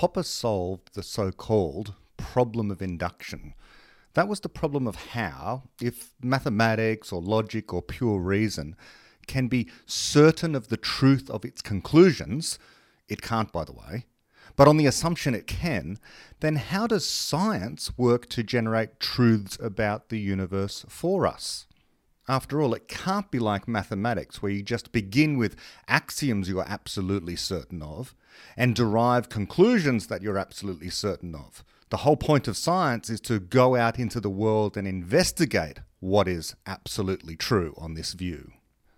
Popper solved the so called problem of induction. That was the problem of how, if mathematics or logic or pure reason can be certain of the truth of its conclusions, it can't, by the way, but on the assumption it can, then how does science work to generate truths about the universe for us? After all, it can't be like mathematics where you just begin with axioms you are absolutely certain of and derive conclusions that you're absolutely certain of. The whole point of science is to go out into the world and investigate what is absolutely true on this view.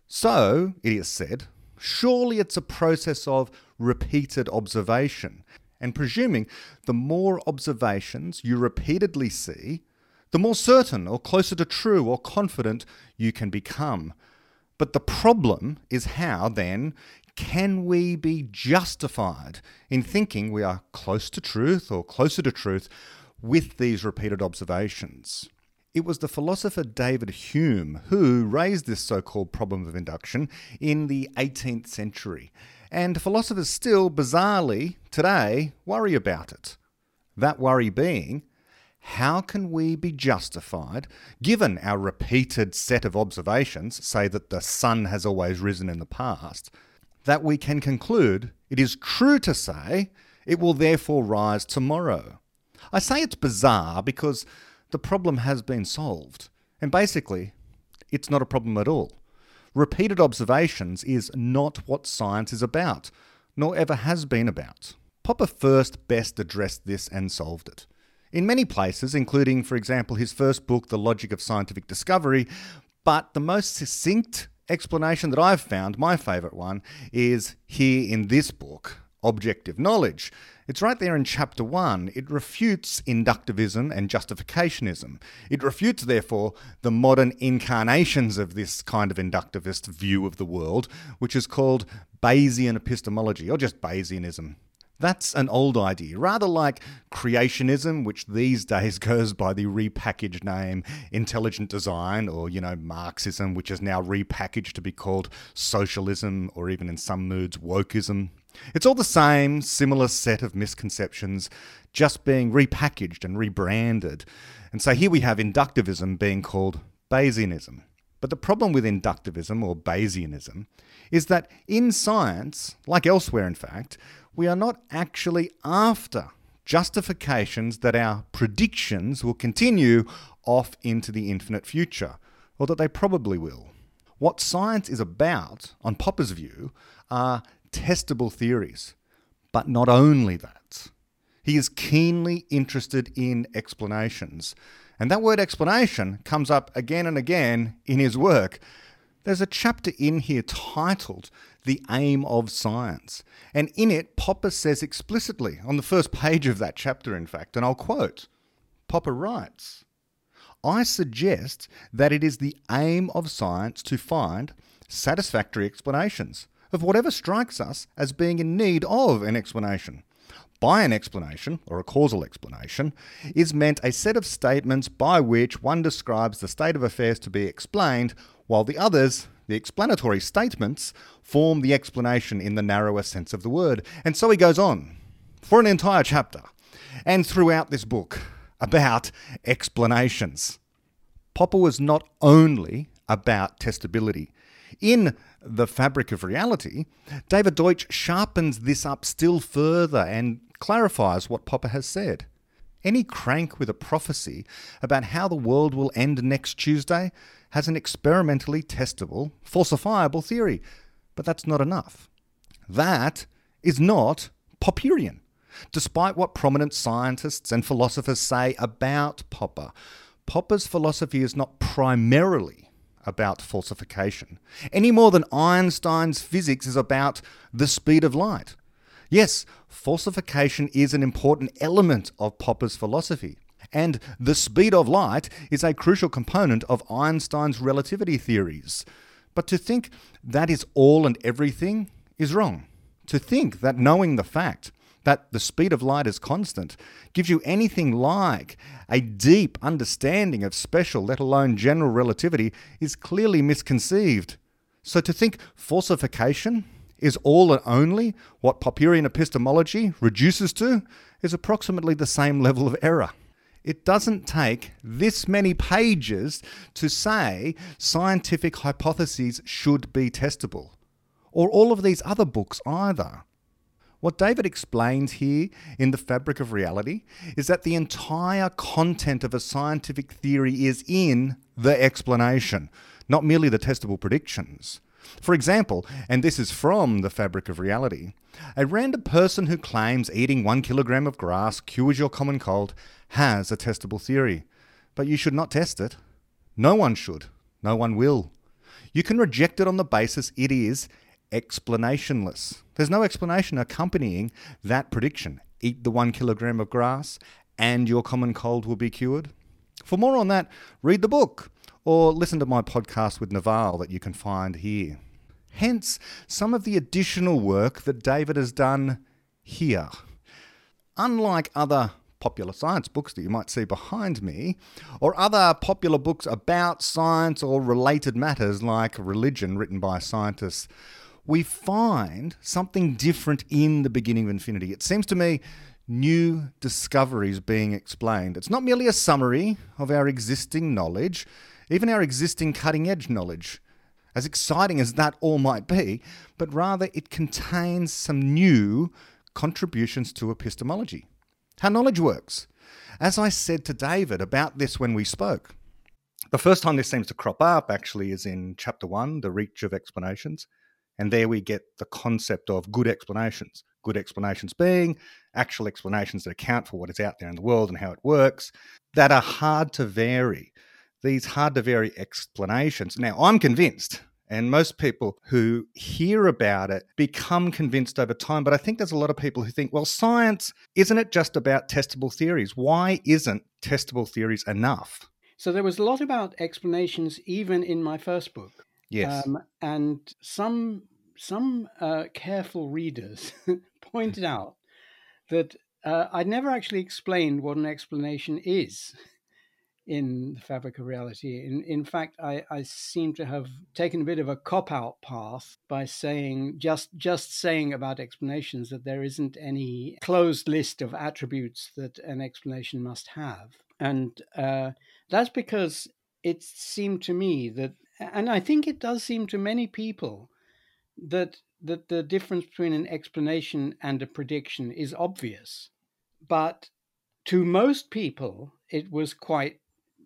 So, it is said, surely it's a process of repeated observation. And presuming the more observations you repeatedly see, the more certain or closer to true or confident you can become. But the problem is how, then, can we be justified in thinking we are close to truth or closer to truth with these repeated observations? It was the philosopher David Hume who raised this so called problem of induction in the 18th century, and philosophers still, bizarrely, today worry about it. That worry being, how can we be justified, given our repeated set of observations, say that the sun has always risen in the past, that we can conclude it is true to say it will therefore rise tomorrow? I say it's bizarre because the problem has been solved. And basically, it's not a problem at all. Repeated observations is not what science is about, nor ever has been about. Popper first best addressed this and solved it. In many places, including, for example, his first book, The Logic of Scientific Discovery, but the most succinct explanation that I've found, my favourite one, is here in this book, Objective Knowledge, it's right there in chapter one. It refutes inductivism and justificationism. It refutes, therefore, the modern incarnations of this kind of inductivist view of the world, which is called Bayesian epistemology, or just Bayesianism. That's an old idea, rather like creationism, which these days goes by the repackaged name intelligent design, or, you know, Marxism, which is now repackaged to be called socialism, or even in some moods, wokeism. It's all the same, similar set of misconceptions, just being repackaged and rebranded. And so here we have inductivism being called Bayesianism. But the problem with inductivism or Bayesianism is that in science, like elsewhere in fact, we are not actually after justifications that our predictions will continue off into the infinite future, or that they probably will. What science is about, on Popper's view, are testable theories. But not only that, he is keenly interested in explanations. And that word explanation comes up again and again in his work. There's a chapter in here titled The Aim of Science. And in it, Popper says explicitly, on the first page of that chapter, in fact, and I'll quote Popper writes, I suggest that it is the aim of science to find satisfactory explanations of whatever strikes us as being in need of an explanation. By an explanation, or a causal explanation, is meant a set of statements by which one describes the state of affairs to be explained, while the others, the explanatory statements, form the explanation in the narrower sense of the word. And so he goes on for an entire chapter, and throughout this book, about explanations. Popper was not only about testability. In The Fabric of Reality, David Deutsch sharpens this up still further and clarifies what Popper has said. Any crank with a prophecy about how the world will end next Tuesday has an experimentally testable, falsifiable theory, but that's not enough. That is not Popperian, despite what prominent scientists and philosophers say about Popper. Popper's philosophy is not primarily about falsification, any more than Einstein's physics is about the speed of light. Yes, falsification is an important element of Popper's philosophy, and the speed of light is a crucial component of Einstein's relativity theories. But to think that is all and everything is wrong. To think that knowing the fact that the speed of light is constant gives you anything like a deep understanding of special, let alone general relativity, is clearly misconceived. So to think falsification is all and only what Popperian epistemology reduces to is approximately the same level of error. It doesn't take this many pages to say scientific hypotheses should be testable, or all of these other books either. What David explains here in The Fabric of Reality is that the entire content of a scientific theory is in the explanation, not merely the testable predictions. For example, and this is from The Fabric of Reality, a random person who claims eating one kilogram of grass cures your common cold has a testable theory, but you should not test it. No one should. No one will. You can reject it on the basis it is explanationless. There's no explanation accompanying that prediction. Eat the one kilogram of grass and your common cold will be cured. For more on that, read the book or listen to my podcast with Naval that you can find here. Hence, some of the additional work that David has done here. Unlike other popular science books that you might see behind me, or other popular books about science or related matters like religion written by scientists, we find something different in the beginning of infinity. It seems to me new discoveries being explained. It's not merely a summary of our existing knowledge, even our existing cutting edge knowledge, as exciting as that all might be, but rather it contains some new contributions to epistemology how knowledge works. As I said to David about this when we spoke, the first time this seems to crop up actually is in chapter one, The Reach of Explanations. And there we get the concept of good explanations. Good explanations being actual explanations that account for what is out there in the world and how it works, that are hard to vary. These hard to vary explanations. Now, I'm convinced and most people who hear about it become convinced over time. But I think there's a lot of people who think, well, science, isn't it just about testable theories? Why isn't testable theories enough? So there was a lot about explanations even in my first book. Yes. Um, and some some uh, careful readers pointed out that uh, I'd never actually explained what an explanation is in the fabric of reality. In, in fact, I, I seem to have taken a bit of a cop out path by saying just just saying about explanations that there isn't any closed list of attributes that an explanation must have, and uh, that's because it seemed to me that, and I think it does seem to many people that that the difference between an explanation and a prediction is obvious, but to most people it was quite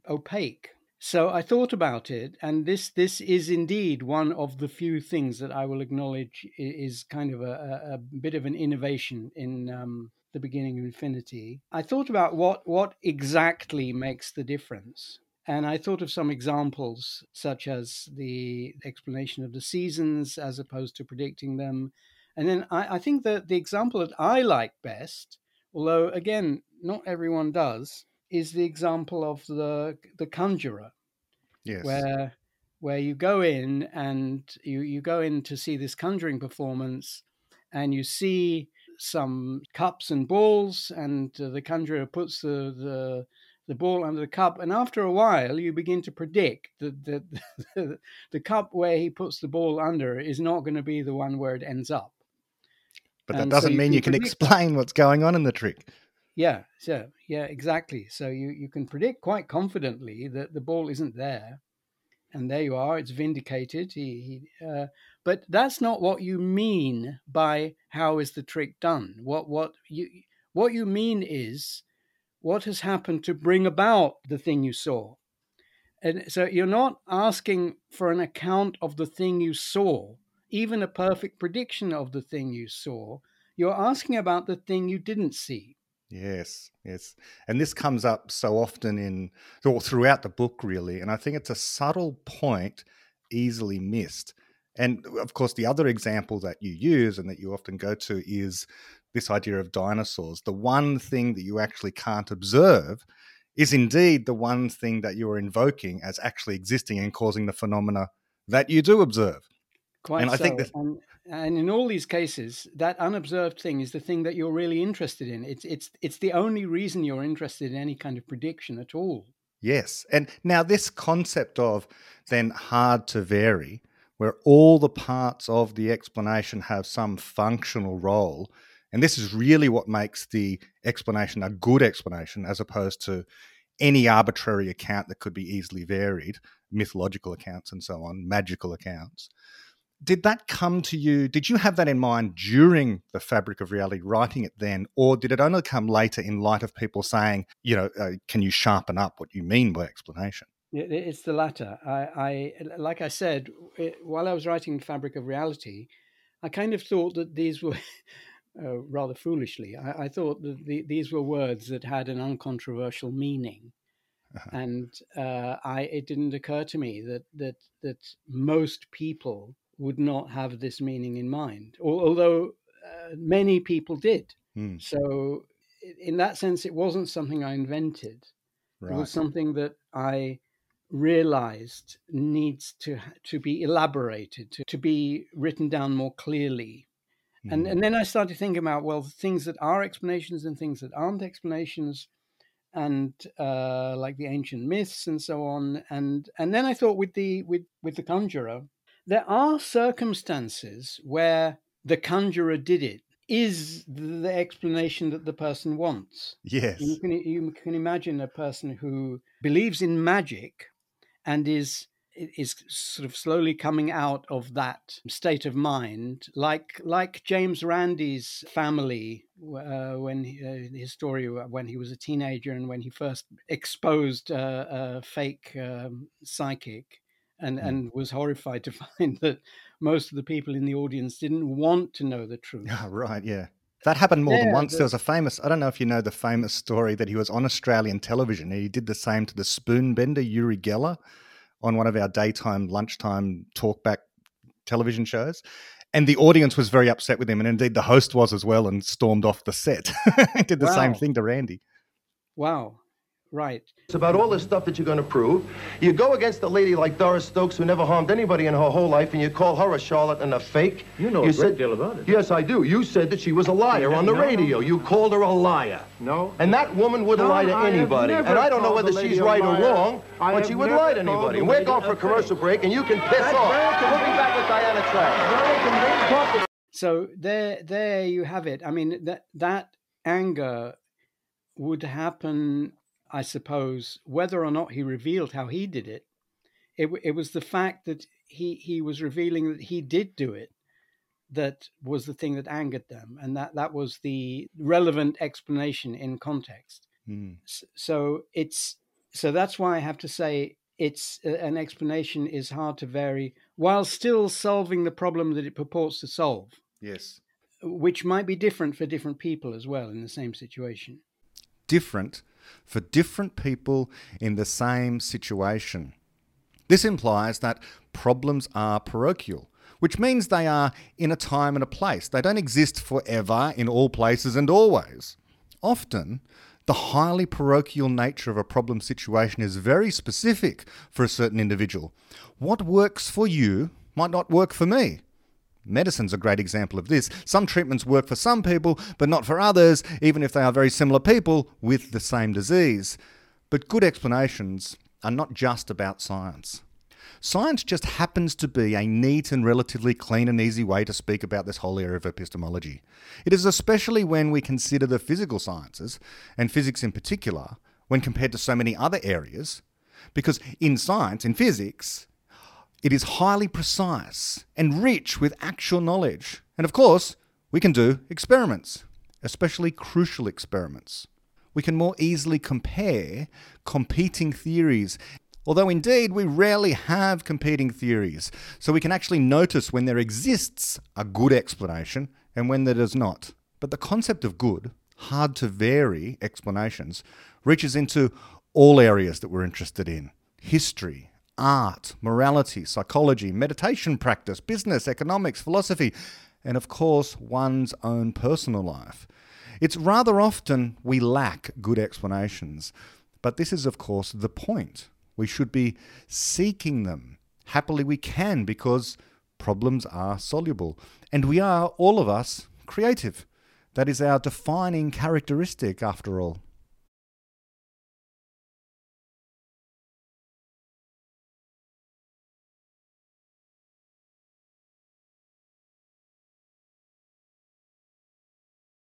opaque. So I thought about it, and this this is indeed one of the few things that I will acknowledge is kind of a, a bit of an innovation in um, the beginning of Infinity. I thought about what what exactly makes the difference, and I thought of some examples, such as the explanation of the seasons as opposed to predicting them, and then I, I think that the example that I like best, although again not everyone does, is the example of the the conjurer, yes. where where you go in and you you go in to see this conjuring performance, and you see some cups and balls, and uh, the conjurer puts the the the ball under the cup, and after a while, you begin to predict that the, the, the cup where he puts the ball under is not going to be the one where it ends up. But that and doesn't so mean you can, you can explain what's going on in the trick. Yeah, so yeah, exactly. So you, you can predict quite confidently that the ball isn't there, and there you are. It's vindicated. He, he uh, but that's not what you mean by how is the trick done. What what you what you mean is what has happened to bring about the thing you saw. And so you're not asking for an account of the thing you saw, even a perfect prediction of the thing you saw. You're asking about the thing you didn't see. Yes, yes. And this comes up so often in or throughout the book really, and I think it's a subtle point easily missed. And uh, of course the other example that you use and that you often go to is this idea of dinosaurs. The one thing that you actually can't observe is indeed the one thing that you're invoking as actually existing and causing the phenomena that you do observe. Quite and so. I think that and, and in all these cases, that unobserved thing is the thing that you're really interested in. It's it's it's the only reason you're interested in any kind of prediction at all. Yes, and now this concept of then hard to vary. where all the parts of the explanation have some functional role. And this is really what makes the explanation a good explanation as opposed to any arbitrary account that could be easily varied, mythological accounts and so on, magical accounts. Did that come to you? Did you have that in mind during the fabric of reality, writing it then, or did it only come later in light of people saying, you know, uh, can you sharpen up what you mean by explanation? It's the latter. I, I like I said, it, while I was writing Fabric of Reality, I kind of thought that these were. Uh, rather foolishly, I, I thought that the, these were words that had an uncontroversial meaning, uh-huh. and uh, I it didn't occur to me that that that most people would not have this meaning in mind, although uh, many people did. Mm. So, in that sense, it wasn't something I invented. Right. It was something that I realized needs to to be elaborated, to, to be written down more clearly. Mm. And and then I started thinking about well, things that are explanations and things that aren't explanations, and uh, like the ancient myths and so on. And and then I thought with the with with the conjurer, there are circumstances where the conjurer did it is the explanation that the person wants. Yes. You can, you can imagine a person who believes in magic and is is sort of slowly coming out of that state of mind, like like James Randi's family uh, when uh, his story when he was a teenager and when he first exposed uh, a fake um, psychic, and mm. and was horrified to find that most of the people in the audience didn't want to know the truth. Yeah, right. Yeah. That happened more yeah, than once. The, there was a famous, I don't know if you know the famous story that he was on Australian television. and He did the same to the spoon bender, Uri Geller, on one of our daytime, lunchtime talkback television shows. And the audience was very upset with him. And indeed, the host was as well and stormed off the set. did the wow. same thing to Randi. Wow. Right. It's about all this stuff that you're going to prove. You go against a lady like Doris Stokes who never harmed anybody in her whole life, and you call her a charlatan and a fake. You know you a great said, deal about it. Yes, I do. You said that she was a liar on the no, radio. You called her a liar. No. And that woman wouldn't no, lie to anybody. And I don't know whether she's right or wrong, I but she wouldn't lie to anybody. And we're going for a commercial break, and you can piss That's off. We'll be back with Diana Trapp. So there, there you have it. I mean, that that anger would happen I suppose, whether or not he revealed how he did it, it, it was the fact that he, he was revealing that he did do it that was the thing that angered them. And that, that was the relevant explanation in context. Mm. So it's so that's why I have to say it's an explanation is hard to vary while still solving the problem that it purports to solve. Yes. Which might be different for different people as well in the same situation. Different for different people in the same situation. This implies that problems are parochial, which means they are in a time and a place. They don't exist forever in all places and always. Often, the highly parochial nature of a problem situation is very specific for a certain individual. What works for you might not work for me. Medicine's a great example of this. Some treatments work for some people, but not for others, even if they are very similar people with the same disease. But good explanations are not just about science. Science just happens to be a neat and relatively clean and easy way to speak about this whole area of epistemology. It is especially when we consider the physical sciences, and physics in particular, when compared to so many other areas, because in science, in physics, it is highly precise and rich with actual knowledge. And of course, we can do experiments, especially crucial experiments. We can more easily compare competing theories, although indeed we rarely have competing theories, so we can actually notice when there exists a good explanation and when there does not. But the concept of good, hard to vary explanations, reaches into all areas that we're interested in history, art, morality, psychology, meditation practice, business, economics, philosophy, and of course, one's own personal life. It's rather often we lack good explanations, but this is, of course, the point. We should be seeking them. Happily, we can because problems are soluble, and we are, all of us, creative. That is our defining characteristic, after all.